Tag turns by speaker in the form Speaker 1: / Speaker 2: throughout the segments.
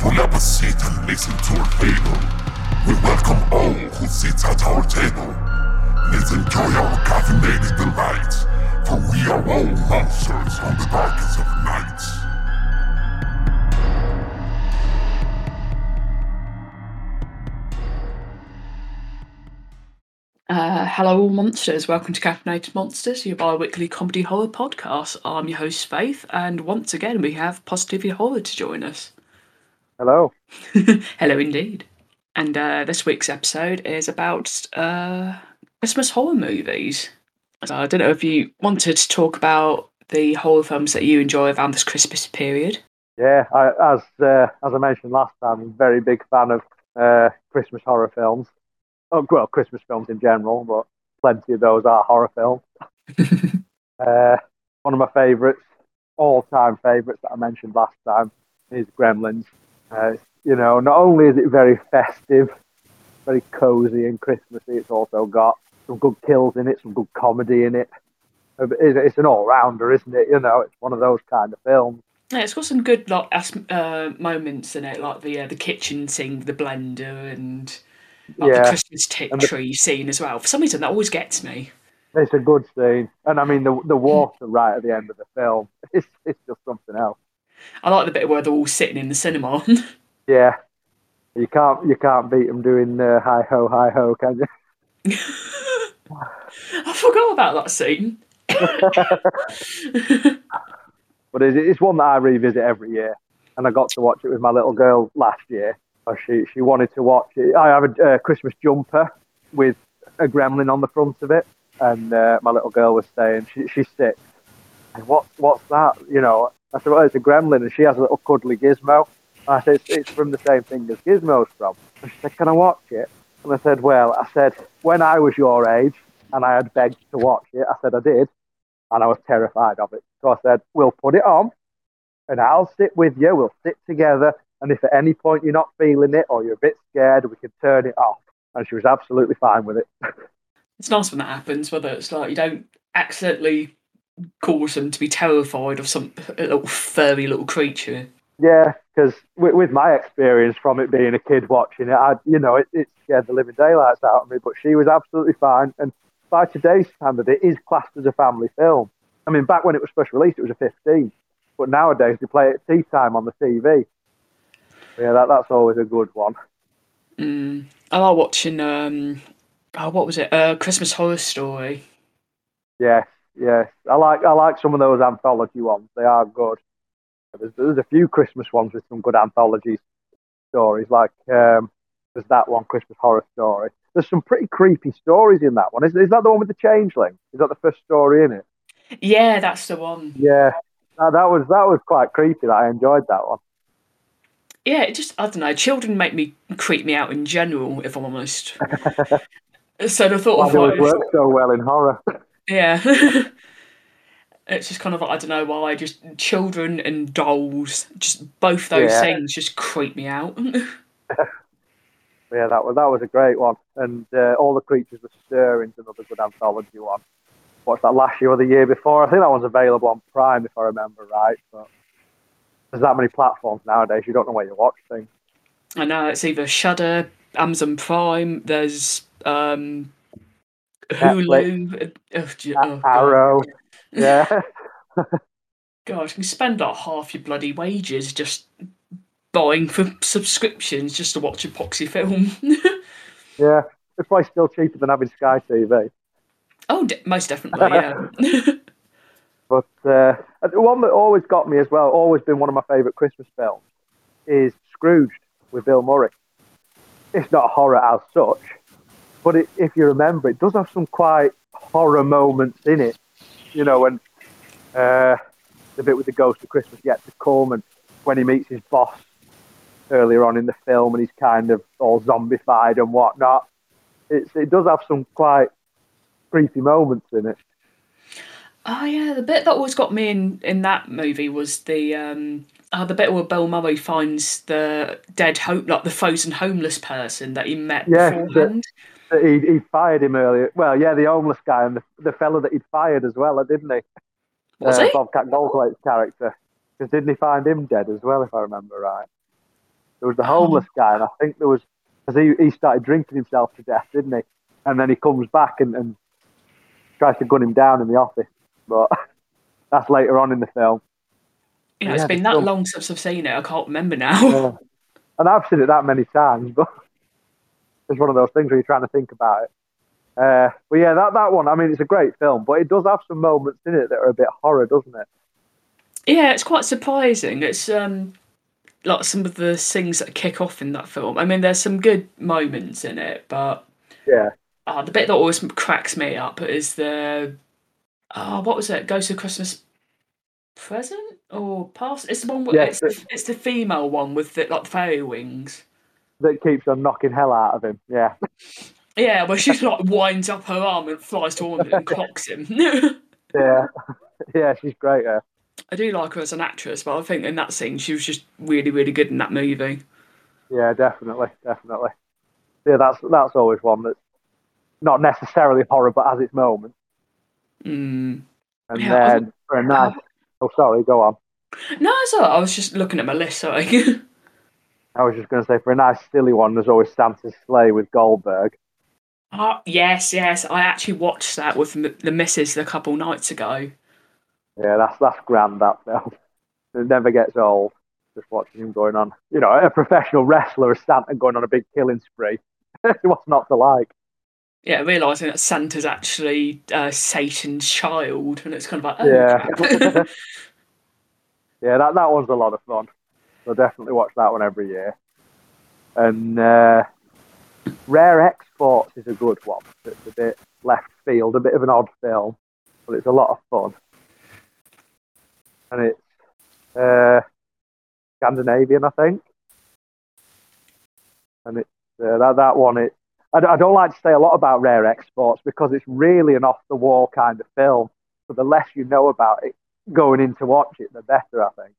Speaker 1: Pull up a seat and listen to our fable. We welcome all who sit at our table. Let's enjoy our caffeinated delight, for we are all monsters on the darkest of nights.
Speaker 2: Uh, hello, all monsters. Welcome to Caffeinated Monsters, your bi weekly comedy horror podcast. I'm your host, Faith, and once again, we have Positivity Horror to join us.
Speaker 3: Hello.
Speaker 2: Hello, indeed. And uh, this week's episode is about uh, Christmas horror movies. So I don't know if you wanted to talk about the horror films that you enjoy around this Christmas period.
Speaker 3: Yeah, I, as uh, as I mentioned last time, I'm a very big fan of uh, Christmas horror films. Oh, well, Christmas films in general, but plenty of those are horror films. uh, one of my favourites, all-time favourites that I mentioned last time, is Gremlins. Uh, you know, not only is it very festive, very cosy and Christmassy, it's also got some good kills in it, some good comedy in it. Uh, It's an all-rounder, isn't it? You know, it's one of those kind of films.
Speaker 2: Yeah, it's got some good like uh, moments in it, like the uh, the kitchen scene, the blender, and like the Christmas t-
Speaker 3: And the-
Speaker 2: tree scene as well. For some reason, that always gets me.
Speaker 3: It's a good scene, and I mean the the water right at the end of the film. It's it's just something else.
Speaker 2: I like the bit where they're all sitting in the cinema.
Speaker 3: Yeah, you can't you can't beat them doing uh, hi ho hi ho, can you?
Speaker 2: I forgot about that scene.
Speaker 3: But it's, it's one that I revisit every year, and I got to watch it with my little girl last year. Uh, She she wanted to watch it. I have a uh, Christmas jumper with a gremlin on the front of it, and uh, my little girl was saying she, she's six. And what what's that? You know, I said, well, it's a gremlin, and she has a little cuddly gizmo. And I said, it's, it's from the same thing as Gizmo's from. And she said, can I watch it? And I said, well, I said, when I was your age and I had begged to watch it, I said I did, and I was terrified of it. So I said, we'll put it on, and I'll sit with you. We'll sit together, and if at any point you're not feeling it or you're a bit scared, we can turn it off. And she was absolutely fine with it.
Speaker 2: It's nice when that happens, whether it's like you don't accidentally cause them to be terrified of some little furry little creature.
Speaker 3: Yeah, because with, with my experience from it being a kid watching it, I, you know, it, it scared the living daylights out of me. But she was absolutely fine, and by today's standard, it is classed as a family film. I mean, back when it was first released, it was a 15, but nowadays they play it at tea time on the TV. Yeah, that, that's always a good one.
Speaker 2: Mm. I like watching. Um, oh, what was it? Uh, Christmas Horror Story.
Speaker 3: Yes, yes. I like I like some of those anthology ones. They are good. There's, there's a few Christmas ones with some good anthology stories, like um, there's that one, Christmas Horror Story. There's some pretty creepy stories in that one. Is, is that the one with the changeling? Is that the first story in it?
Speaker 2: Yeah, that's the one.
Speaker 3: Yeah, that, that was that was quite creepy. That I enjoyed that one.
Speaker 2: Yeah, it just I don't know. Children make me creep me out in general, if I'm honest. so the thought
Speaker 3: Why
Speaker 2: of like,
Speaker 3: work so well in horror.
Speaker 2: yeah. It's just kind of like I don't know why, just children and dolls, just both those
Speaker 3: Yeah.
Speaker 2: things just creep me out.
Speaker 3: yeah, that was that was a great one. And uh, all the creatures were stirring. Another good anthology one. Watched that last year or the year before. I think that one's available on Prime if I remember right. But there's that many platforms nowadays. You don't know where you watch things.
Speaker 2: I know it's either Shudder, Amazon Prime. There's um, Hulu. oh, oh.
Speaker 3: Arrow. Yeah.
Speaker 2: God, you can spend like half your bloody wages just buying for subscriptions just to watch a poxy film.
Speaker 3: yeah. It's probably still cheaper than having Sky TV.
Speaker 2: oh, de- most definitely, yeah.
Speaker 3: But uh, the one that always got me as well, always been one of my favourite Christmas films, is Scrooged with Bill Murray. It's not horror as such, but it, if you remember, it does have some quite horror moments in it. You know, when uh, the bit with the ghost of Christmas yet to come, and when he meets his boss earlier on in the film, and he's kind of all zombified and whatnot. It's, it does have some quite creepy moments in it.
Speaker 2: oh yeah, the bit that always got me in in that movie was the um, uh, the bit where Bill Murray finds the dead hope, like the frozen homeless person that he met
Speaker 3: Yeah,
Speaker 2: beforehand.
Speaker 3: He, he fired him earlier. Well, yeah, the homeless guy and the, the fellow that he'd fired as well, didn't he?
Speaker 2: Was
Speaker 3: uh,
Speaker 2: he?
Speaker 3: Bobcat Goldthwait's character. Because didn't he find him dead as well, if I remember right? There was the homeless guy, and I think there was because he, he started drinking himself to death, didn't he? And then he comes back and, and tries to gun him down in the office, but that's later on in the film.
Speaker 2: You know, it's
Speaker 3: Yeah,
Speaker 2: been that
Speaker 3: film-
Speaker 2: long since I've seen it. I can't remember now.
Speaker 3: Yeah. And I've seen it that many times, but it's one of those things where you're trying to think about it. Uh, but yeah, that, that one, I mean, it's a great film, but it does have some moments in it that are a bit horror, doesn't it?
Speaker 2: Yeah, it's quite surprising. It's um like some of the things that kick off in that film. I mean, there's some good moments in it, but
Speaker 3: Yeah.
Speaker 2: uh, the bit that always cracks me up is the oh, what was it? Ghost of Christmas present or past? It's the one. With,
Speaker 3: Yes,
Speaker 2: it's, the, it's the female one with the like fairy wings.
Speaker 3: That keeps on knocking hell out of him. Yeah.
Speaker 2: Yeah, where she like winds up her arm and flies towards him and clocks him.
Speaker 3: Yeah. yeah, she's great. Yeah.
Speaker 2: I do like her as an actress, but I think in that scene she was just really, really good in that movie.
Speaker 3: Yeah, definitely, definitely. Yeah, that's that's always one that's not necessarily horror, but has its moments.
Speaker 2: Mm.
Speaker 3: And
Speaker 2: Yeah,
Speaker 3: then for a nice, oh sorry, go on.
Speaker 2: No, it's all right. I was just looking at my list. Sorry.
Speaker 3: I was just going to say for a nice silly one, there's always Santa's Slay with Goldberg.
Speaker 2: oh, yes, yes. I actually watched that with m- the missus a couple nights ago.
Speaker 3: Yeah, that's that's grand. That film. It never gets old. Just watching him going on, you know, a professional wrestler as Santa going on a big killing spree. What's not to like?
Speaker 2: Yeah, realising that Santa's actually uh, Satan's child, and it's kind of like, oh,
Speaker 3: Yeah. Yeah, that, that one's a lot of fun. So definitely watch that one every year. And uh, Rare Exports is a good one. It's a bit left field, a bit of an odd film, but it's a lot of fun. And it's uh, Scandinavian, I think. And it's uh, that that one. It I, I don't like to say a lot about Rare Exports because it's really an off the wall kind of film. So the less you know about it going in to watch it, the better. I think.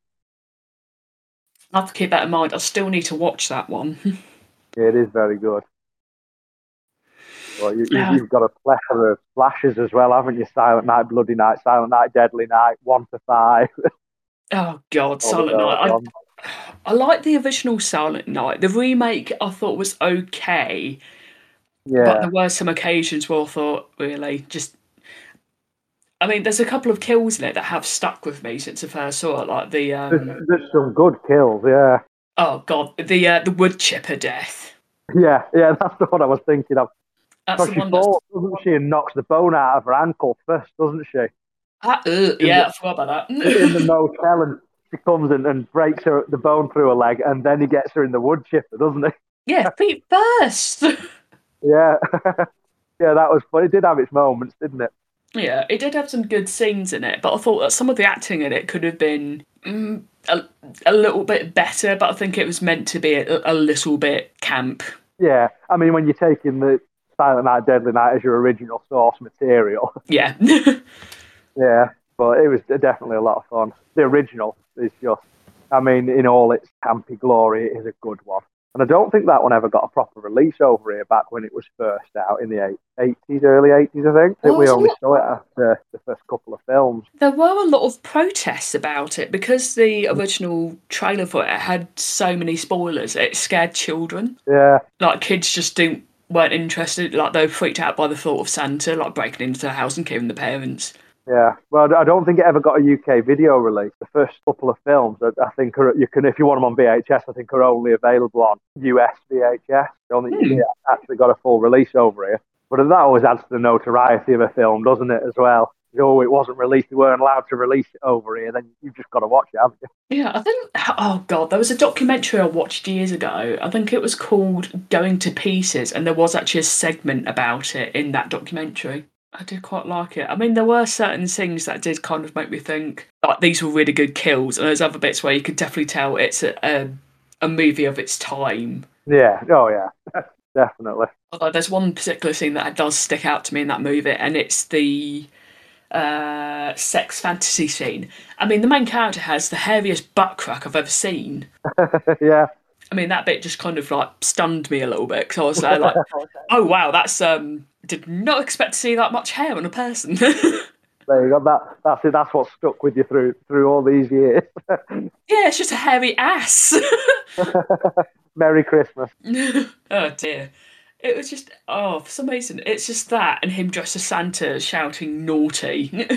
Speaker 2: I have to keep that in mind. I still need to watch that one.
Speaker 3: Yeah, it is very good. Well, you, you,
Speaker 2: Yeah.
Speaker 3: you've got a plethora of flashes as well, haven't you? Silent Night, Bloody Night, Silent Night, Deadly Night, one to five.
Speaker 2: oh God,
Speaker 3: oh,
Speaker 2: Silent
Speaker 3: the
Speaker 2: Night. I. I like the original Silent Night. The remake I thought was okay, but there were some occasions where I thought, really, just. I mean, there's a couple of kills in it that have stuck with me since I first saw it, like the um,
Speaker 3: there's, there's some good kills. Yeah,
Speaker 2: oh god, the uh, the wood chipper death.
Speaker 3: yeah, yeah. That's the one I was thinking of.
Speaker 2: That's the
Speaker 3: she
Speaker 2: one that's
Speaker 3: falls, doesn't she, and knocks the bone out of her ankle first, doesn't she?
Speaker 2: Ah, ugh, yeah, I forgot about that.
Speaker 3: In the motel, and she comes in and breaks her the bone through her leg, and then he gets her in the wood chipper, doesn't he?
Speaker 2: yeah, feet first.
Speaker 3: Yeah, yeah. That was fun. It did have its moments, didn't it?
Speaker 2: Yeah, it did have some good scenes in it, but I thought that some of the acting in it could have been mm, a, a little bit better, but I think it was meant to be a, a little bit camp.
Speaker 3: Yeah, I mean, when you're taking the Silent Night, Deadly Night as your original source material,
Speaker 2: Yeah.
Speaker 3: yeah, but it was definitely a lot of fun. The original is just, I mean, in all its campy glory, it is a good one. And I don't think that one ever got a proper release over here back when it was first out in the 80s, early 80s, I think. I think
Speaker 2: Well,
Speaker 3: we only saw it after the first couple of films.
Speaker 2: there were a lot of protests about it because the mm. original trailer for it had so many spoilers. It scared children.
Speaker 3: Yeah,
Speaker 2: Like kids just didn't weren't interested. Like they were freaked out by the thought of Santa like breaking into the house and killing the parents.
Speaker 3: Yeah. Well, I don't think it ever got a UK video release. The first couple of films, I I think, are, you can, if you want them on VHS, I think are only available on US VHS. Don't think you hmm. actually got a full release over here. But that always adds to the notoriety of a film, doesn't it, as well? Oh, it wasn't released, they weren't allowed to release it over here, then you've just got to watch it, haven't you?
Speaker 2: Yeah, I think. Oh god, there was a documentary I watched years ago. I think it was called "Going to Pieces," and there was actually a segment about it in that documentary. I did quite like it. I mean, there were certain things that did kind of make me think like these were really good kills, and there's other bits where you could definitely tell it's a a, a movie of its time.
Speaker 3: Yeah, oh, yeah, definitely.
Speaker 2: Although there's one particular scene that does stick out to me in that movie, and it's the uh, sex fantasy scene. I mean, the main character has the hairiest butt crack I've ever seen.
Speaker 3: yeah,
Speaker 2: I mean, that bit just kind of like stunned me a little bit because I was there like, oh wow, that's um, did not expect to see that much hair on a person.
Speaker 3: there you go. That, that's it. That's what stuck with you through through all these years.
Speaker 2: yeah, it's just a hairy ass.
Speaker 3: Merry Christmas.
Speaker 2: oh dear. It was just oh, for some reason it's just that and him dressed as Santa shouting naughty.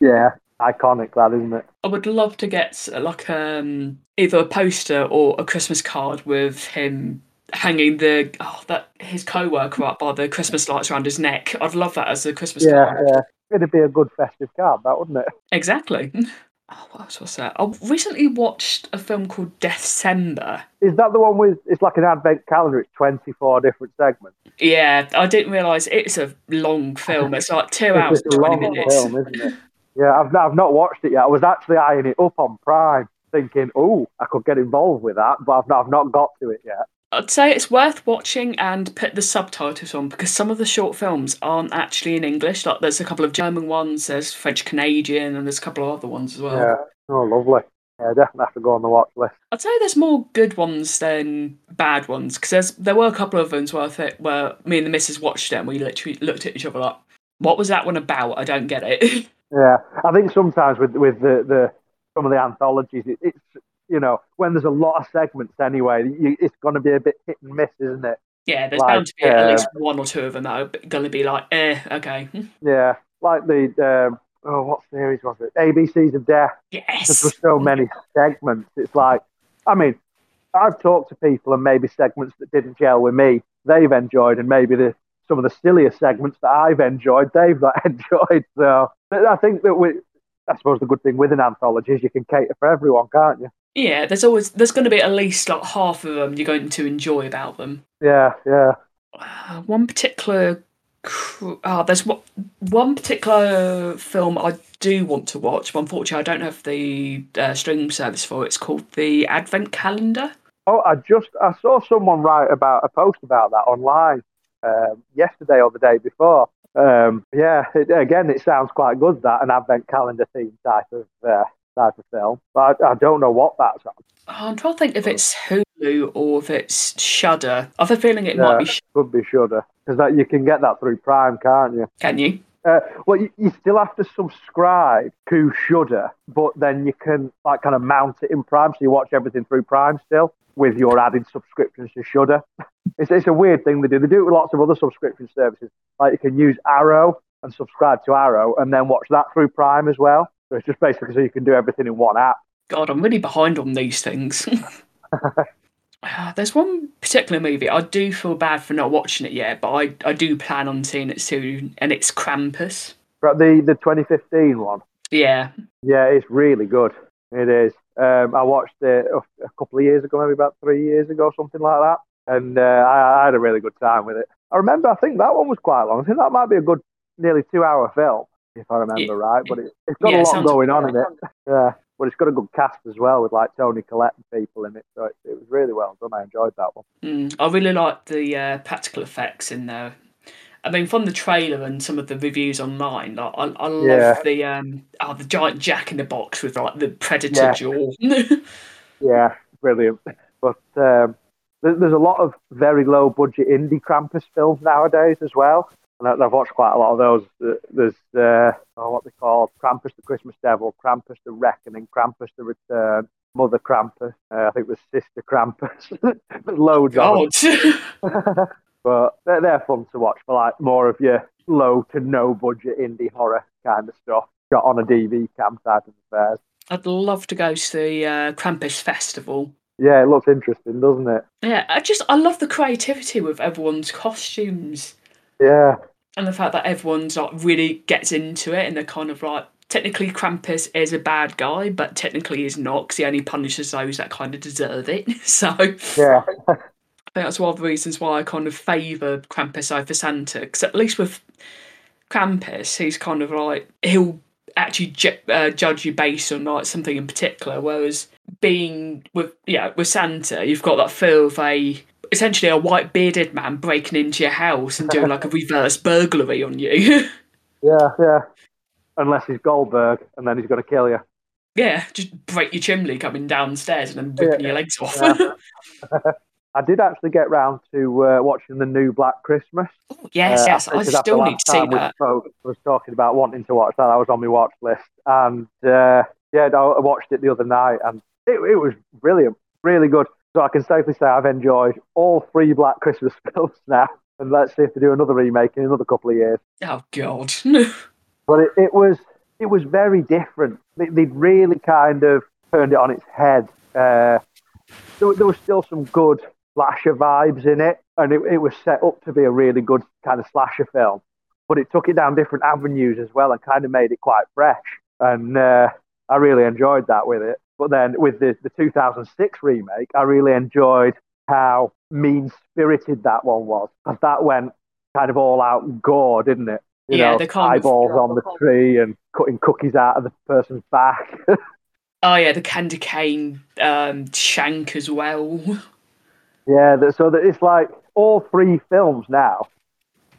Speaker 3: Yeah, iconic that, isn't it?
Speaker 2: I would love to get like um either a poster or a Christmas card with him hanging the oh that his co-worker up by the Christmas lights around his neck. I'd love that as a Christmas
Speaker 3: Yeah,
Speaker 2: card.
Speaker 3: yeah. It'd be a good festive card, that wouldn't it?
Speaker 2: Exactly. Oh, what else was that? I recently watched a film called December.
Speaker 3: Is that the one with? It's like an advent calendar. It's twenty four different segments.
Speaker 2: Yeah, I didn't realise it's a long film. It's like two hours
Speaker 3: It's a
Speaker 2: 20
Speaker 3: long
Speaker 2: minutes.
Speaker 3: film, isn't it? Yeah, I've not, I've not watched it yet. I was actually eyeing it up on Prime, thinking, "Oh, I could get involved with that," but I've not, I've not got to it yet.
Speaker 2: I'd say it's worth watching and put the subtitles on because some of the short films aren't actually in English. Like there's a couple of German ones, there's French Canadian, and there's a couple of other ones as well.
Speaker 3: Yeah. Oh, lovely. Yeah, definitely have to go on the watch list.
Speaker 2: I'd say there's more good ones than bad ones because there were a couple of ones where I think where me and the missus watched it and we literally looked at each other like, "What was that one about? I don't get it."
Speaker 3: Yeah, I think sometimes with with the, the some of the anthologies, it, it's you know when there's a lot of segments anyway, you, it's going to be a bit hit and miss, isn't it?
Speaker 2: yeah, there's
Speaker 3: Like,
Speaker 2: bound to be at
Speaker 3: uh,
Speaker 2: least one or two of them that are going to be like, "Eh, okay."
Speaker 3: Yeah, like the um, oh, what series was it? ABCs of Death.
Speaker 2: Yes.
Speaker 3: There's so many segments. It's like, I mean, I've talked to people and maybe segments that didn't gel with me, they've enjoyed, and maybe the some of the sillier segments that I've enjoyed, they've not enjoyed. So but I think that we, I suppose the good thing with an anthology is you can cater for everyone, can't you?
Speaker 2: Yeah, there's always there's going to be at least like half of them you're going to enjoy about them.
Speaker 3: Yeah, yeah.
Speaker 2: Uh, one particular, cr- ah, there's one one particular film I do want to watch. But unfortunately, I don't have the uh, streaming service for it. It's called the Advent Calendar.
Speaker 3: Oh, I just I saw someone write about a post about that online um, yesterday or the day before. Um, yeah, it, again, it sounds quite good that an advent calendar theme type of uh, type of film, but I, I don't know what that's on.
Speaker 2: Oh, I'm trying to think if it's Hulu or if it's Shudder. I have a feeling it might be. Sh-
Speaker 3: Could be Shudder because that you can get that through Prime, can't you?
Speaker 2: Can you?
Speaker 3: Uh, well, you, you still have to subscribe to Shudder, but then you can like kind of mount it in Prime, so you watch everything through Prime still with your added subscriptions to Shudder. It's, it's a weird thing they do. They do it with lots of other subscription services. Like you can use Arrow and subscribe to Arrow, and then watch that through Prime as well. So it's just basically so you can do everything in one app.
Speaker 2: God, I'm really behind on these things. There's one particular movie I do feel bad for not watching it yet, but I, I do plan on seeing it soon, and it's Krampus.
Speaker 3: But the the 2015 one,
Speaker 2: Yeah,
Speaker 3: yeah, it's really good. It is. Um, I watched it a couple of years ago, maybe about three years ago, something like that, and uh, I, I had a really good time with it. I remember, I think that one was quite long. I think that might be a good, nearly two-hour film, if I remember
Speaker 2: Yeah.
Speaker 3: right. But it, it's got
Speaker 2: Yeah,
Speaker 3: a lot going on in it. Yeah, but it's got a good cast as well, with like Toni Collette and people in it. So it, it was really well done. I enjoyed that one.
Speaker 2: mm, I really liked the uh, practical effects in there. I mean, from the trailer and some of the reviews online, like I, I love
Speaker 3: Yeah.
Speaker 2: the um, oh, the giant Jack in the Box with like the predator
Speaker 3: Yeah.
Speaker 2: jaw.
Speaker 3: Yeah, brilliant. But um, there, there's a lot of very low budget indie Krampus films nowadays as well. And I- I've watched quite a lot of those. There's uh, oh, what they call Krampus the Christmas Devil, Krampus the Reckoning, Krampus the Return, Mother Krampus. Uh, I think there's Sister Krampus. there's loads of them. but they're, they're fun to watch for like more of your low to no budget indie horror kind of stuff. Got on a DV cam type of affairs.
Speaker 2: I'd love to go to the uh, Krampus festival.
Speaker 3: Yeah, it looks interesting, doesn't it?
Speaker 2: Yeah, I just I love the creativity with everyone's costumes.
Speaker 3: Yeah.
Speaker 2: and the fact that everyone's like really gets into it and they're kind of like technically Krampus is a bad guy but technically he's not because he only punishes those that kind of deserve it so
Speaker 3: Yeah.
Speaker 2: think that's one of the reasons why I kind of favour Krampus over Santa because at least with Krampus he's kind of like he'll actually ju- uh, judge you based on like something in particular whereas being with yeah with Santa you've got that feel of a essentially a white bearded man breaking into your house and doing like a reverse burglary on you.
Speaker 3: Yeah, yeah. Unless he's Goldberg, and then he's going to kill you.
Speaker 2: yeah, just break your chimney coming downstairs and then ripping
Speaker 3: Yeah.
Speaker 2: your legs off.
Speaker 3: Yeah. I did actually get round to uh, watching the new Black Christmas.
Speaker 2: yes,
Speaker 3: Uh,
Speaker 2: yes, I still need to see that.
Speaker 3: I was talking about wanting to watch that. I was on my watch list, and uh, yeah, I watched it the other night, and it, it was brilliant, really good. So I can safely say I've enjoyed all three Black Christmas films now. And let's see if they do another remake in another couple of years.
Speaker 2: Oh God.
Speaker 3: But it, it was it was very different. They, they'd really kind of turned it on its head. Uh, there, there was still some good slasher vibes in it, and it, it was set up to be a really good kind of slasher film. But it took it down different avenues as well and kind of made it quite fresh. And uh, I really enjoyed that with it. But then with the, the 2006 remake, I really enjoyed how mean spirited that one was. Because that went kind of all out gore, didn't it? You
Speaker 2: Yeah,
Speaker 3: know,
Speaker 2: the
Speaker 3: eyeballs on the tree and cutting cookies out of the person's back.
Speaker 2: oh yeah, the candy cane um, shank as well.
Speaker 3: Yeah, that, so that it's like all three films now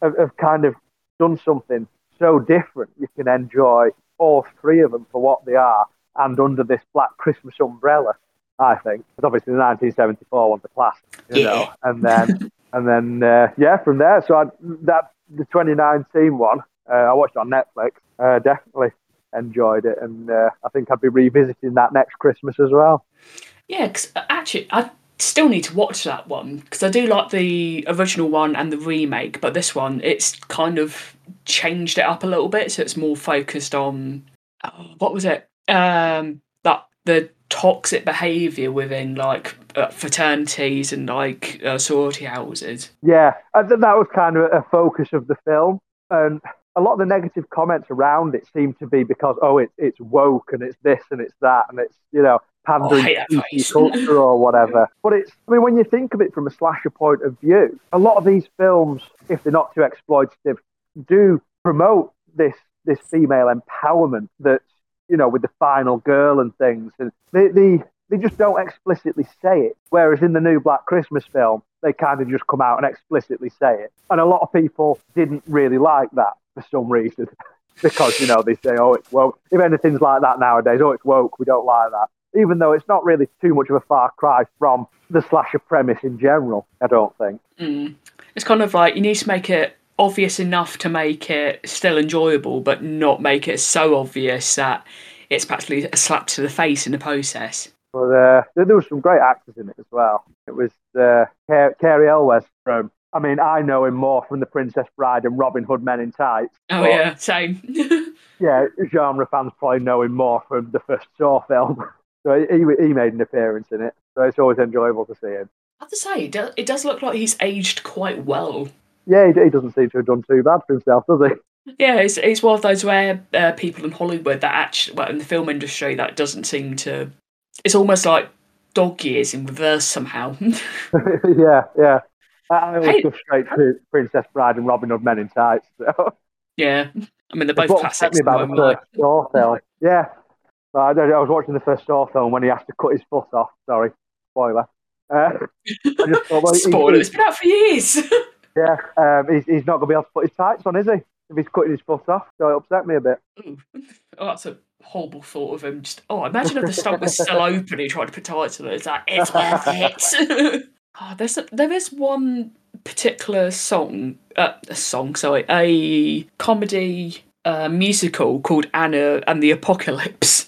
Speaker 3: have, have kind of done something so different. You can enjoy all three of them for what they are and under this Black Christmas umbrella. I think because obviously the 1974 one's a classic, you
Speaker 2: Yeah.
Speaker 3: know, and then and then uh, yeah, from there. So I, that the 2019 one, uh, I watched on Netflix. Uh, definitely enjoyed it, and uh, I think I'd be revisiting that next Christmas as well.
Speaker 2: Yeah, 'cause uh, actually, I still need to watch that one because I do like the original one and the remake, but this one it's kind of changed it up a little bit, so it's more focused on oh, what was it? Um, that the toxic behaviour within like uh, fraternities and like uh, sorority houses.
Speaker 3: Yeah, that was kind of a focus of the film, and a lot of the negative comments around it seem to be because oh, it's it's woke and it's this and it's that and it's you know pandering oh,
Speaker 2: hate that
Speaker 3: to. PC culture or whatever. But it's I mean when you think of it from a slasher point of view, a lot of these films, if they're not too exploitative, do promote this this female empowerment that you know with the final girl and things, and they they they just don't explicitly say it. Whereas in the new Black Christmas film, they kind of just come out and explicitly say it. And a lot of people didn't really like that for some reason. because, you know, they say, oh, it's woke. If anything's like that nowadays, oh, it's woke, we don't like that. Even though it's not really too much of a far cry from the slasher premise in general, I don't think.
Speaker 2: Mm. It's kind of like you need to make it obvious enough to make it still enjoyable, but not make it so obvious that it's practically a slap to the face in the process.
Speaker 3: But uh, there, there was some great actors in it as well. It was uh, Car- Cary Elwes from, I mean, I know him more from The Princess Bride and Robin Hood Men in Tights.
Speaker 2: Oh
Speaker 3: But,
Speaker 2: yeah, same.
Speaker 3: yeah, genre fans probably know him more from the first Saw film. So he, he made an appearance in it. So it's always enjoyable to see him.
Speaker 2: I have to say, it does, it does look like he's aged quite well.
Speaker 3: Yeah, he, he doesn't seem to have done too bad for himself, does he?
Speaker 2: Yeah, it's, it's one of those rare uh, people in Hollywood that actually, well, in the film industry, that doesn't seem to. It's almost like dog years in reverse somehow.
Speaker 3: yeah, yeah. I, I always
Speaker 2: Hey-
Speaker 3: go straight to Princess Bride and Robin Hood Men in Tights. So.
Speaker 2: yeah, I mean they're both
Speaker 3: It's
Speaker 2: classics.
Speaker 3: me about the first film. Yeah. I, I was watching the first Saw film when he has to cut his foot off. Sorry, spoiler. Uh, I just thought, well,
Speaker 2: Spoiler, it's been out for years.
Speaker 3: yeah, um, he's, he's not going to be able to put his tights on, is he? If he's cutting his foot off. So it upset me a bit.
Speaker 2: Ooh. Oh, that's a horrible thought of him. Just oh, imagine if the stump was still open. He tried to put tights on it. It's like it's worth it. oh, there's a, there is one particular song, uh, a song, sorry, a comedy uh, musical called Anna and the Apocalypse.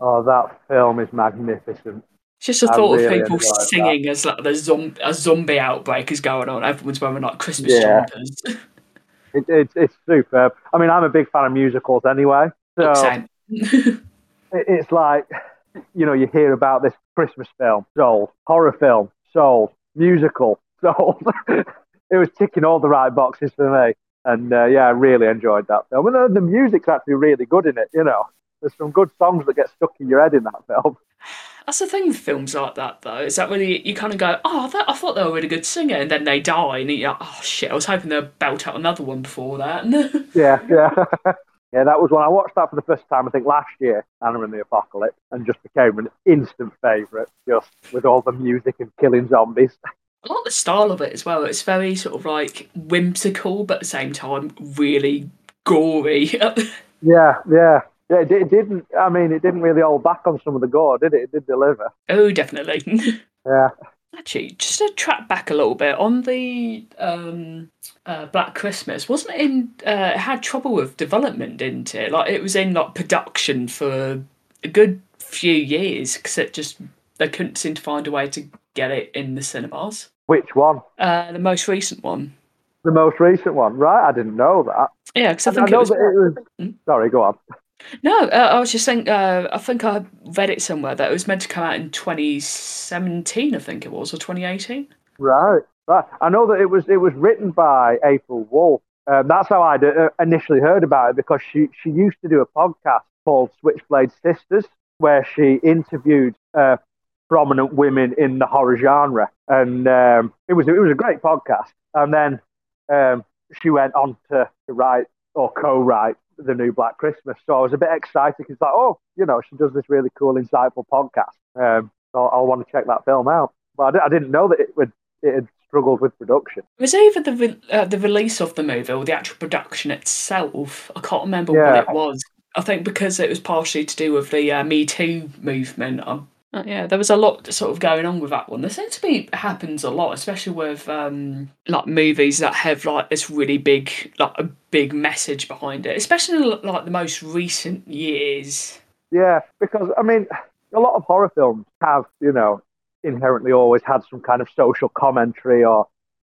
Speaker 3: Oh, that film is magnificent.
Speaker 2: Just the thought
Speaker 3: really
Speaker 2: of people
Speaker 3: enjoyed that.
Speaker 2: singing as like the zom- a zombie outbreak is going on. Everyone's wearing like Christmas
Speaker 3: Yeah.
Speaker 2: jumpers.
Speaker 3: It, it's it's superb. I mean, I'm a big fan of musicals anyway. So
Speaker 2: Same.
Speaker 3: it, it's like, you know, you hear about this Christmas film, sold, horror film, sold, musical, sold. it was ticking all the right boxes for me. And uh, yeah, I really enjoyed that film. And the, the music's actually really good in it, you know. There's some good songs that get stuck in your head in that film.
Speaker 2: That's the thing with films like that, though. Is that really you kind of go, oh, that, I thought they were a really good singer, and then they die, and you're like, oh shit, I was hoping they'd belt out another one before that.
Speaker 3: Yeah, yeah. yeah, that was when I watched that for the first time, I think last year, Anna and the Apocalypse, and just became an instant favourite, just with all the music and killing zombies.
Speaker 2: I like the style of it as well. It's very sort of like whimsical, but at the same time, really gory.
Speaker 3: Yeah, yeah. It, it didn't, I mean, it didn't really hold back on some of the gore, did it? It did deliver.
Speaker 2: oh, definitely.
Speaker 3: Yeah.
Speaker 2: Actually, just to track back a little bit on the um, uh, Black Christmas, wasn't it in? Uh, it had trouble with development, didn't it? Like it was in like production for a good few years because it just they couldn't seem to find a way to get it in the cinemas.
Speaker 3: Which one?
Speaker 2: Uh, the most recent one.
Speaker 3: The most recent one, right? I didn't know that.
Speaker 2: Yeah, because I
Speaker 3: I
Speaker 2: think
Speaker 3: know
Speaker 2: it was.
Speaker 3: that it was.
Speaker 2: Hmm?
Speaker 3: Sorry, go on.
Speaker 2: No, uh, I was just saying. Uh, I think I read it somewhere that it was meant to come out in 2017. I think it was, or 2018.
Speaker 3: Right, right. I know that it was it was written by April Wolfe. Um, that's how I uh, initially heard about it because she she used to do a podcast called Switchblade Sisters where she interviewed uh, prominent women in the horror genre, and um, it was it was a great podcast. And then um, she went on to, to write or co-write the new Black Christmas. So I was a bit excited because like, oh, you know, she does this really cool, insightful podcast. Um, so I'll want to check that film out. But I, didn't know that it would it had struggled with production.
Speaker 2: It was either the re- uh, the release of the movie or the actual production itself. I can't remember what it was. I think because it was partially to do with the uh, Me Too movement. Um, uh, yeah, there was a lot sort of going on with that one. There seems to be happens a lot, especially with um, like movies that have like this really big like a big message behind it. Especially in, like the most recent years.
Speaker 3: Yeah, because I mean, a lot of horror films have, you know, inherently always had some kind of social commentary, or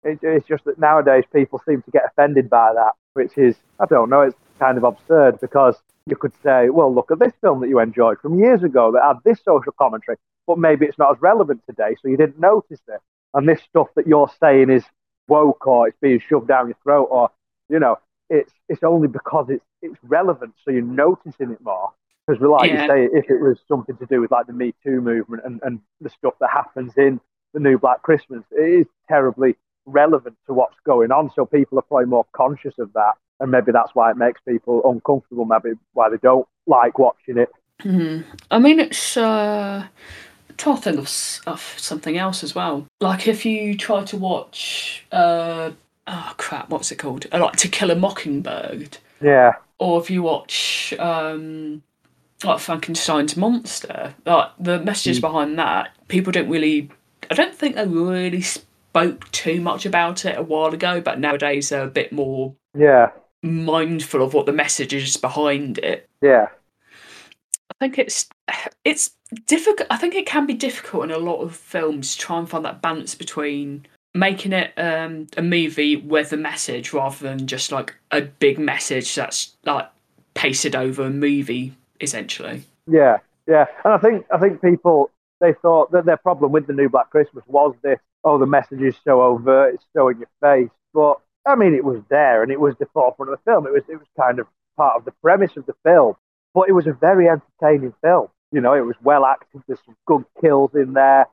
Speaker 3: it, it's just that nowadays people seem to get offended by that, which is, I don't know, it's kind of absurd because you could say, well, look at this film that you enjoyed from years ago that had this social commentary, but maybe it's not as relevant today, so you didn't notice it. And this stuff that you're saying is woke or it's being shoved down your throat, or you know, it's it's only because it's it's relevant, so you're noticing it more. Because, like
Speaker 2: Yeah.
Speaker 3: you say, if it was something to do with like the Me Too movement and, and the stuff that happens in the new Black Christmas, it is terribly relevant to what's going on. So people are probably more conscious of that, and maybe that's why it makes people uncomfortable. Maybe why they don't like watching it.
Speaker 2: Hmm. I mean, it's. Uh, I'm trying to think of, of something else as well. Like if you try to watch. Uh, oh crap! What's it called? Uh, like To Kill a Mockingbird,
Speaker 3: Yeah,
Speaker 2: or if you watch. Um, like Frankenstein's monster, like the messages behind that, people don't really. I don't think they really spoke too much about it a while ago, but nowadays they're a bit more
Speaker 3: yeah,
Speaker 2: mindful of what the message is behind it.
Speaker 3: yeah,
Speaker 2: I think it's it's difficult. I think it can be difficult in a lot of films to try and find that balance between making it um, a movie with a message rather than just like a big message that's like pasted over a movie essentially.
Speaker 3: yeah, yeah. And I think I think people they thought that their problem with the new Black Christmas was this: oh, the message is so overt, it's so in your face. But I mean, it was there, and it was the forefront of the film. It was it was kind of part of the premise of the film. But it was a very entertaining film. You know, it was well acted. There's some good kills in there.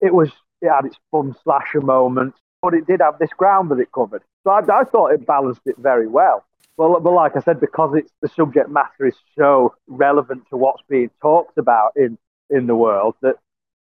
Speaker 3: It was it had its fun slasher moments, but it did have this ground that it covered. So I, I thought it balanced it very well. Well, but like I said, because it's the subject matter is so relevant to what's being talked about in in the world, that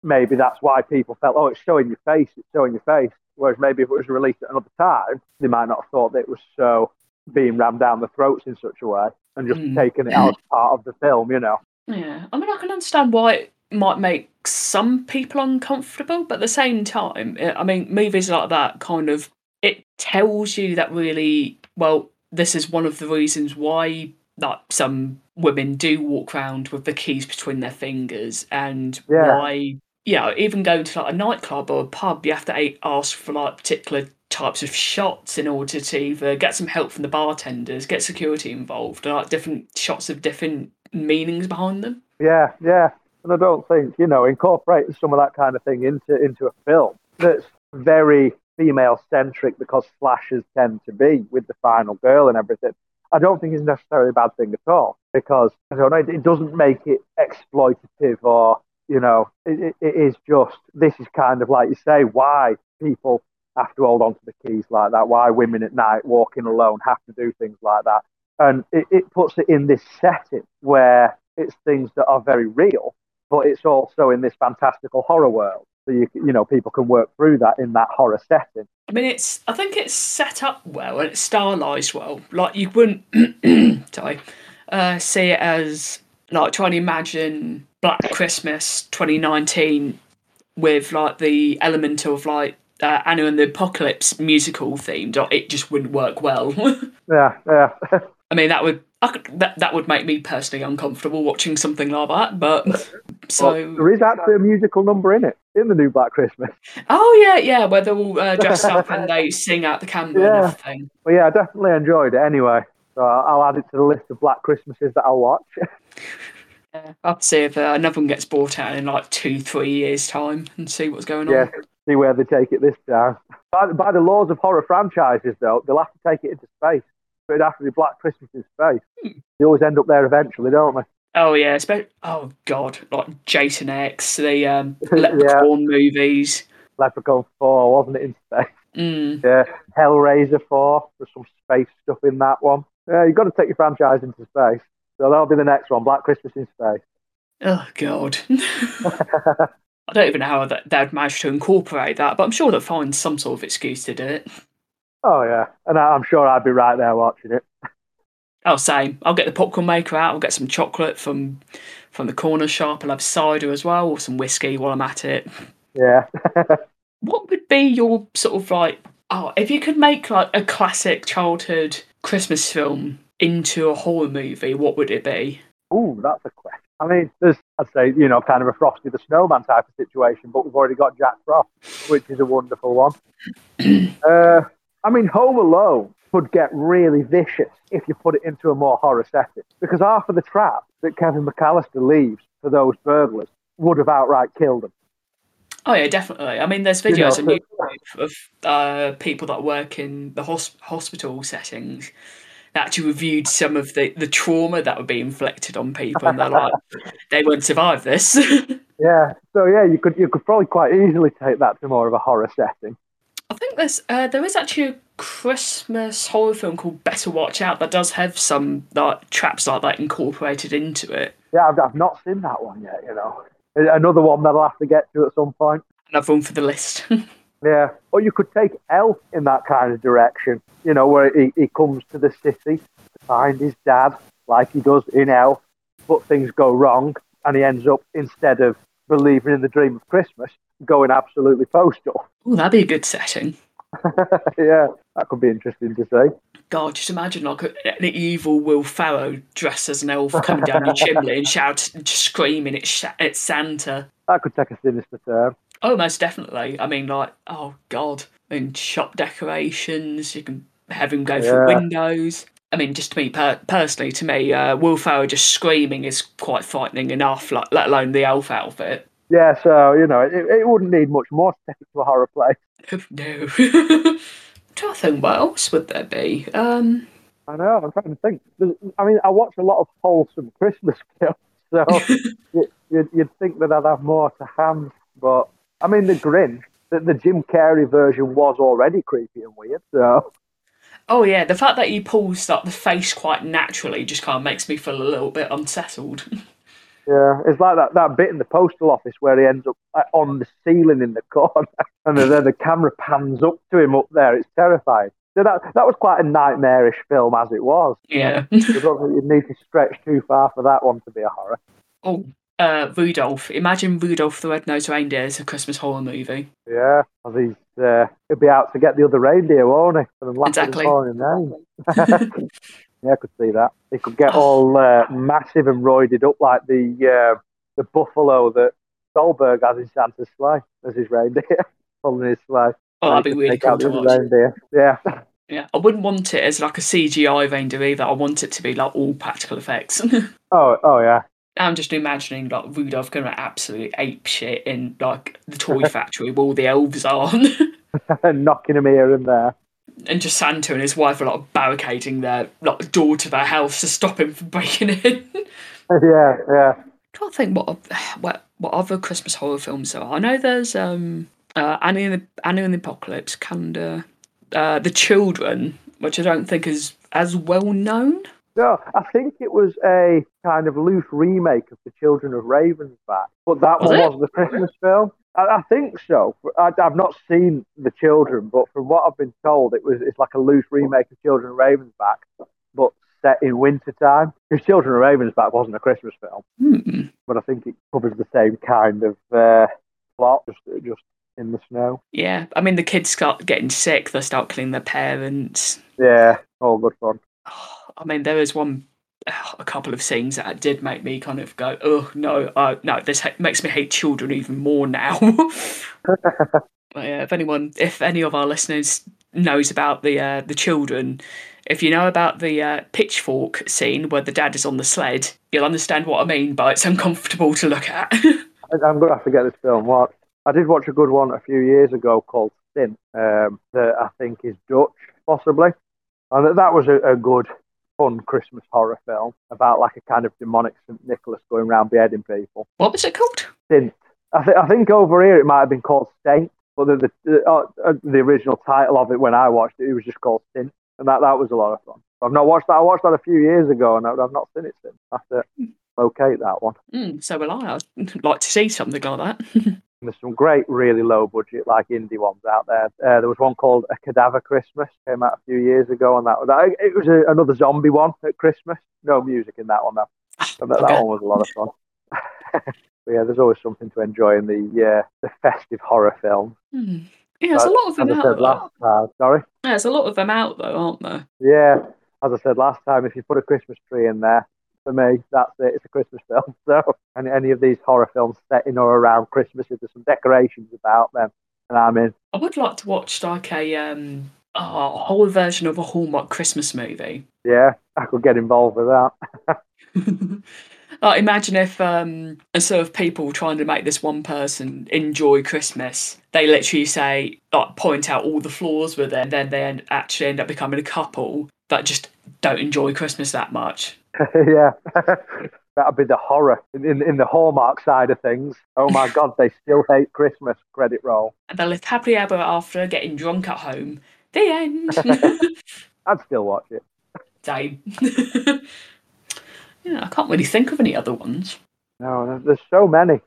Speaker 3: maybe that's why people felt, oh, it's showing your face, it's showing your face. Whereas maybe if it was released at another time, they might not have thought that it was so being rammed down the throats in such a way and just
Speaker 2: Mm.
Speaker 3: taking it out as part of the film, you know.
Speaker 2: Yeah, I mean, I can understand why it might make some people uncomfortable, but at the same time, eh, I mean, movies like that kind of it tells you that really well. This is one of the reasons why like some women do walk around with the keys between their fingers, and
Speaker 3: Yeah.
Speaker 2: why yeah, even going to like a nightclub or a pub, you have to ask for like particular types of shots in order to either get some help from the bartenders, get security involved, like different shots of different meanings behind them.
Speaker 3: Yeah, yeah. And I don't think, you know, incorporating some of that kind of thing into into a film that's very female centric because slashers tend to be with the final girl and everything. I don't think is necessarily a bad thing at all because I don't know, it doesn't make it exploitative or you know, it, it, is just this is kind of like you say why people have to hold on to the keys like that, why women at night walking alone have to do things like that, and it, it puts it in this setting where it's things that are very real, but it's also in this fantastical horror world. So you you know people can work through that in that horror setting.
Speaker 2: I mean, it's. I think it's set up well and it's stylized well. Like you wouldn't, sorry, uh, see it as like trying to imagine Black Christmas 2019 with like the element of like uh, Anna and the Apocalypse musical themed. Or it just wouldn't work well.
Speaker 3: Yeah, yeah,
Speaker 2: I mean, that would. I could, that, that would make me personally uncomfortable watching something like that, but so
Speaker 3: Well, there is actually a musical number in it. in the new Black Christmas.
Speaker 2: Oh yeah, yeah, where they're all uh, dressed up and they sing out the candle
Speaker 3: Yeah.
Speaker 2: and everything.
Speaker 3: But yeah, I definitely enjoyed it anyway. So I'll I'll add it to the list of Black Christmases that I'll watch.
Speaker 2: Yeah, I'll have to see if uh, another one gets bought out in like two, three years' time and see what's going
Speaker 3: yeah,
Speaker 2: on.
Speaker 3: see where they take it this time. By, by the laws of horror franchises, though, they'll have to take it into space. So it'd have to be Black Christmas in space.
Speaker 2: Hmm.
Speaker 3: They always end up there eventually, don't they?
Speaker 2: Oh yeah, espe- oh god, like Jason X, the um, Leprechaun movies.
Speaker 3: Leprechaun 4, wasn't it, in space?
Speaker 2: Mm.
Speaker 3: Yeah, Hellraiser 4, there's some space stuff in that one. Yeah, you've got to take your franchise into space. So that'll be the next one, Black Christmas in space.
Speaker 2: Oh god. I don't even know how that they'd manage to incorporate that, but I'm sure they'll find some sort of excuse to do it.
Speaker 3: Oh, yeah. And I- I'm sure I'd be right there watching it.
Speaker 2: Oh, same. I'll get the popcorn maker out. I'll get some chocolate from from the corner shop. I'll have cider as well, or some whiskey while I'm at it.
Speaker 3: Yeah.
Speaker 2: What would be your sort of like? Oh, if you could make like a classic childhood Christmas film into a horror movie, what would it be?
Speaker 3: Ooh, that's a question. I mean, there's, I'd say, you know, kind of a Frosty the Snowman type of situation, but we've already got Jack Frost, which is a wonderful one. uh, I mean, Home Alone could get really vicious if you put it into a more horror setting, because half of the trap that Kevin McAllister leaves for those burglars would have outright killed them.
Speaker 2: Oh yeah, definitely. I mean, there's
Speaker 3: You know,
Speaker 2: videos on YouTube of uh, people that work in the hos- hospital settings actually reviewed some of the, the trauma that would be inflicted on people, and they're like, they won't survive this.
Speaker 3: Yeah, so yeah, you could you could probably quite easily take that to more of a horror setting.
Speaker 2: I think there's uh, there is actually a Christmas horror film called Better Watch Out that does have some like traps like that incorporated into it.
Speaker 3: Yeah, I've, I've not seen that one yet. You know, another one that I'll have to get to at some point.
Speaker 2: Another one for the list.
Speaker 3: Yeah, or you could take Elf in that kind of direction, you know, where he, he comes to the city to find his dad, like he does in Elf, but things go wrong, and he ends up, instead of believing in the dream of Christmas, going absolutely postal.
Speaker 2: oh, that'd be a good setting.
Speaker 3: yeah, that could be interesting to see.
Speaker 2: God, just imagine like an evil Will Ferrell dressed as an elf coming down your chimney and shouting, screaming at, Sha- at Santa.
Speaker 3: That could take a sinister turn.
Speaker 2: Oh, most definitely. I mean, like, oh God, and shop decorations. You can have him go through windows. I mean, just to me per- personally, to me, uh, Will Ferrell just screaming is quite frightening enough. Like, let alone the elf outfit.
Speaker 3: Yeah, so, you know, it, it wouldn't need much more to take it to a horror
Speaker 2: play. No. trying to think, what else would there be? Um,
Speaker 3: I know, I'm trying to think. There's- I mean, I watch a lot of wholesome Christmas films, so you- you'd, you'd think that I'd have more to hand. But, I mean, The Grinch, the, the Jim Carrey version was already creepy and weird, so
Speaker 2: oh yeah, the fact that he pulls like the face quite naturally just kind of makes me feel a little bit unsettled.
Speaker 3: yeah. It's like that, that bit in the postal office where he ends up on the ceiling in the corner and then the camera pans up to him up there. It's terrifying. So that, that was quite a nightmarish film as it was.
Speaker 2: yeah.
Speaker 3: I don't think you'd need to stretch too far for that one to be a horror.
Speaker 2: oh, uh, Rudolph. Imagine Rudolph the Red-Nosed Reindeer as a Christmas horror movie.
Speaker 3: Yeah, 'cause he's uh, he'll be out to get the other reindeer, won't he? For them laughing
Speaker 2: Exactly.
Speaker 3: yeah, I could see that. He could get all uh, massive and roided up like the uh, the buffalo that Stolberg has in Santa's Slay as his reindeer, pulling his sleigh.
Speaker 2: Oh, that'd be really cool to
Speaker 3: the
Speaker 2: watch.
Speaker 3: reindeer. Yeah,
Speaker 2: Yeah, I wouldn't want it as like a CGI reindeer either. I want it to be like all practical effects.
Speaker 3: oh, oh yeah,
Speaker 2: I'm just imagining like Rudolph going to absolutely ape shit in like the toy factory where all the elves are,
Speaker 3: knocking him here and there.
Speaker 2: and just Santa and his wife are like barricading their like door to their house to stop him from breaking in.
Speaker 3: yeah, yeah.
Speaker 2: trying to think what what what other Christmas horror films there are. I know there's um uh, Annie and the Annie and the Apocalypse, Calendar, uh, The Children, which I don't think is as well known.
Speaker 3: No, I think it was a kind of loose remake of The Children of Ravensback, but that
Speaker 2: Was
Speaker 3: one
Speaker 2: it?
Speaker 3: was the Christmas film. I, I think so. I, I've not seen The Children, but from what I've been told, it was it's like a loose remake of Children of Ravensback, but set in wintertime. Because Children of Ravensback wasn't a Christmas film,
Speaker 2: Hmm.
Speaker 3: but I think it covers the same kind of uh, plot, just just in the snow.
Speaker 2: Yeah, I mean the kids start getting sick. They start killing their parents.
Speaker 3: Yeah, all good fun.
Speaker 2: I mean there is one a couple of scenes that did make me kind of go, oh no, uh, no, this ha- makes me hate children even more now. but yeah, if anyone, if any of our listeners knows about the uh, the children, if you know about the uh, pitchfork scene where the dad is on the sled, you'll understand what I mean But it's uncomfortable to look at.
Speaker 3: I'm going to have to get this film watched. I did watch a good one a few years ago called Sint, um, that I think is Dutch, possibly. And that was a, a good, fun Christmas horror film about like a kind of demonic St. Nicholas going around beheading people.
Speaker 2: what was it called?
Speaker 3: Sint. I, th- I think over here it might have been called Saint, but the, the, the, uh, uh, the original title of it when I watched it, it was just called Sint. And that, that was a lot of fun. I've not watched that. I watched that a few years ago and I- I've not seen it since. I have to locate that one.
Speaker 2: Mm, so will I. I'd like to see something like that.
Speaker 3: There's some great, really low budget, like indie ones out there. Uh, there was one called A Cadaver Christmas, came out a few years ago, and that, that it was a, another zombie one at Christmas. No music in that one, though. But that, that one was a lot of fun. but yeah, there's always something to enjoy in the uh, the festive horror film.
Speaker 2: Hmm. Yeah, there's a lot of them out.
Speaker 3: Last sorry.
Speaker 2: Yeah, there's a lot of them out though, aren't there?
Speaker 3: Yeah, as I said last time, if you put a Christmas tree in there, for me, that's it. It's a Christmas film. So, and any of these horror films set in or around Christmas, if there's some decorations about them, and I'm in.
Speaker 2: I would like to watch like a um a whole version of a Hallmark Christmas movie.
Speaker 3: Yeah, I could get involved with that.
Speaker 2: like, imagine if um instead of people trying to make this one person enjoy Christmas, they literally say like point out all the flaws with it, and then they end, actually end up becoming a couple that just don't enjoy Christmas that much.
Speaker 3: yeah, that'd be the horror in, in the Hallmark side of things. Oh my God, they still hate Christmas. Credit roll.
Speaker 2: And they live happily ever after, getting drunk at home. The end.
Speaker 3: I'd still watch it.
Speaker 2: Same. yeah, I can't really think of any other ones.
Speaker 3: No, there's so many.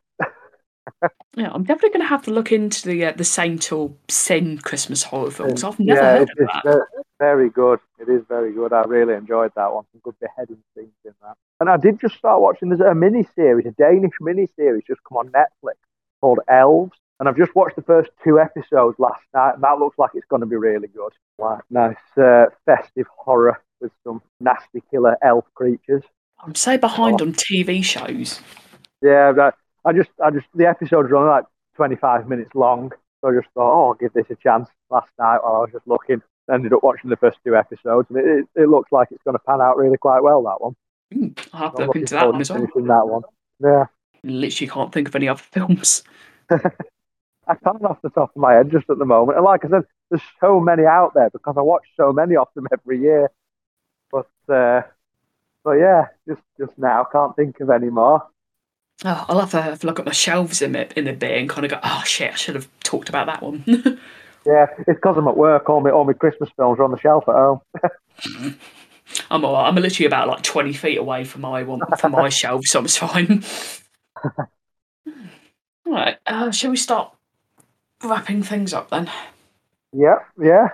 Speaker 2: Yeah, I'm definitely going to have to look into the uh, the Saint or Sint Christmas horror films. I've never
Speaker 3: yeah,
Speaker 2: heard of that.
Speaker 3: Very good. It is very good. I really enjoyed that one. Some good beheading scenes in that. And I did just start watching. There's a mini series, a Danish mini series, just come on Netflix called Elves. And I've just watched the first two episodes last night, and that looks like it's going to be really good. Like nice uh, festive horror with some nasty killer elf creatures.
Speaker 2: I'm so behind on TV shows.
Speaker 3: Yeah, I just, I just, the episodes are only like 25 minutes long, so I just thought, oh, I'll give this a chance. Last night, while I was just looking, ended up watching the first two episodes, and it, it, it looks like it's going to pan out really quite well. That one.
Speaker 2: Mm, I'll have to look into that one as well.
Speaker 3: that one. Yeah,
Speaker 2: Literally can't think of any other films.
Speaker 3: I can't off the top of my head just at the moment. And like I said, there's so many out there because I watch so many of them every year. But, uh, but yeah, just just now, can't think of any more.
Speaker 2: Oh, I'll have to have a look at my shelves in it in a bit and kind of go, oh shit, I should have talked about that one.
Speaker 3: Yeah, it's because I'm at work. All my all my Christmas films are on the shelf at home.
Speaker 2: I'm all right. I'm literally about like 20 feet away from my one from my shelf, so it's fine. all right, uh, shall we start wrapping things up then?
Speaker 3: Yeah, yeah.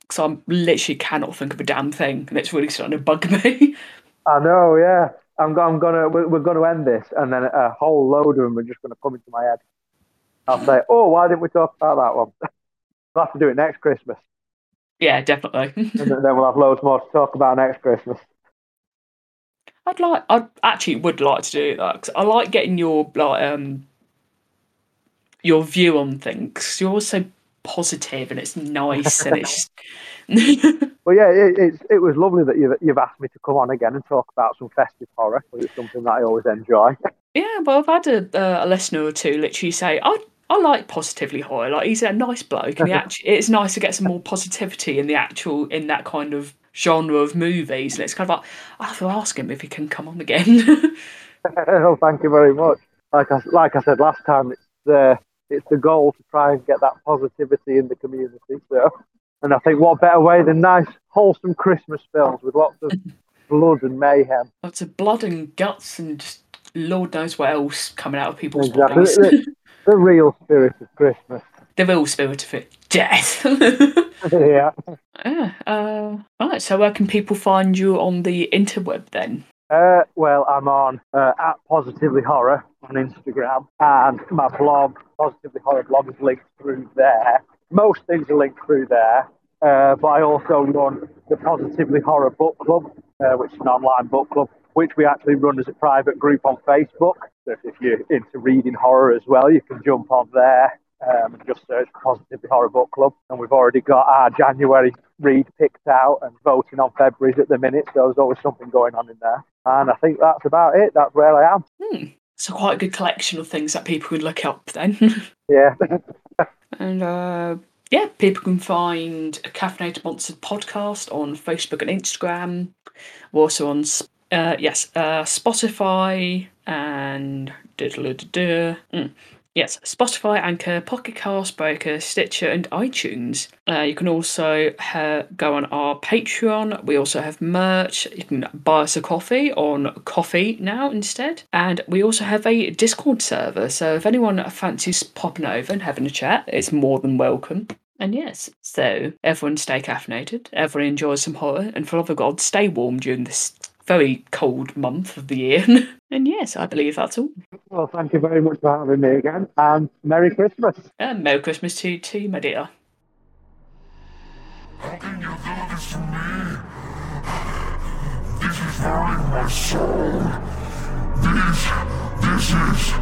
Speaker 2: Because I literally cannot think of a damn thing, and it's really starting to bug me.
Speaker 3: I know, yeah. I'm, I'm gonna, we're, we're gonna end this, and then a whole load of them are just gonna come into my head. I'll say, oh, why didn't we talk about that one? we'll have to do it next Christmas,
Speaker 2: yeah, definitely.
Speaker 3: and then we'll have loads more to talk about next Christmas.
Speaker 2: I'd like, I actually would like to do that because I like getting your like um your view on things. You're also positive and it's nice and it's
Speaker 3: But yeah, it, it's, it was lovely that you've, you've asked me to come on again and talk about some festive horror. It's something that I always enjoy.
Speaker 2: yeah. Well, I've had a, uh, a listener or two literally say I. I like positively high. Like he's a nice bloke, and he actually, it's nice to get some more positivity in the actual in that kind of genre of movies. And it's kind of like I have to ask him if he can come on again.
Speaker 3: oh, thank you very much. Like I, like I said last time, it's the it's the goal to try and get that positivity in the community. So, and I think what better way than nice, wholesome Christmas films with lots of blood and mayhem.
Speaker 2: Lots of blood and guts and just Lord knows what else coming out of people's
Speaker 3: Exactly.
Speaker 2: bodies.
Speaker 3: The, real spirit of Christmas.
Speaker 2: the real spirit of it, death.
Speaker 3: yeah.
Speaker 2: yeah. Uh, right. So where can people find you on the interweb then?
Speaker 3: Uh, well, I'm on uh, at Positively Horror on Instagram, and my blog, Positively Horror blog, is linked through there. Most things are linked through there. uh, but I also run the Positively Horror Book Club, uh, which is an online book club, which we actually run as a private group on Facebook. So if you're into reading horror as well, you can jump on there um, and just search Positively Horror Book Club. And we've already got our January read picked out and voting on February's at the minute, so there's always something going on in there. And I think that's about it. That's where I am.
Speaker 2: Hmm. So quite a good collection of things that people could look up then.
Speaker 3: yeah.
Speaker 2: and uh, yeah, people can find a Caffeinated Monsters podcast on Facebook and Instagram. We're also on uh, yes, uh, Spotify and mm. Yes, Spotify, Anchor, Pocket Cast, Breaker, Stitcher, and iTunes. Uh, you can also uh, go on our Patreon. We also have merch. You can buy us a coffee on Ko-fi now instead. And we also have a Discord server. So if anyone fancies popping over and having a chat, it's more than welcome. And yes, so everyone stay caffeinated, everyone enjoys some horror, and for love of God, stay warm during this very cold month of the year. and yes, I believe that's all.
Speaker 3: Well, thank you very much for having me again, and Merry Christmas.
Speaker 2: And Merry Christmas to you too, my dear.
Speaker 1: How can you to me? This is hurting my soul. This, this is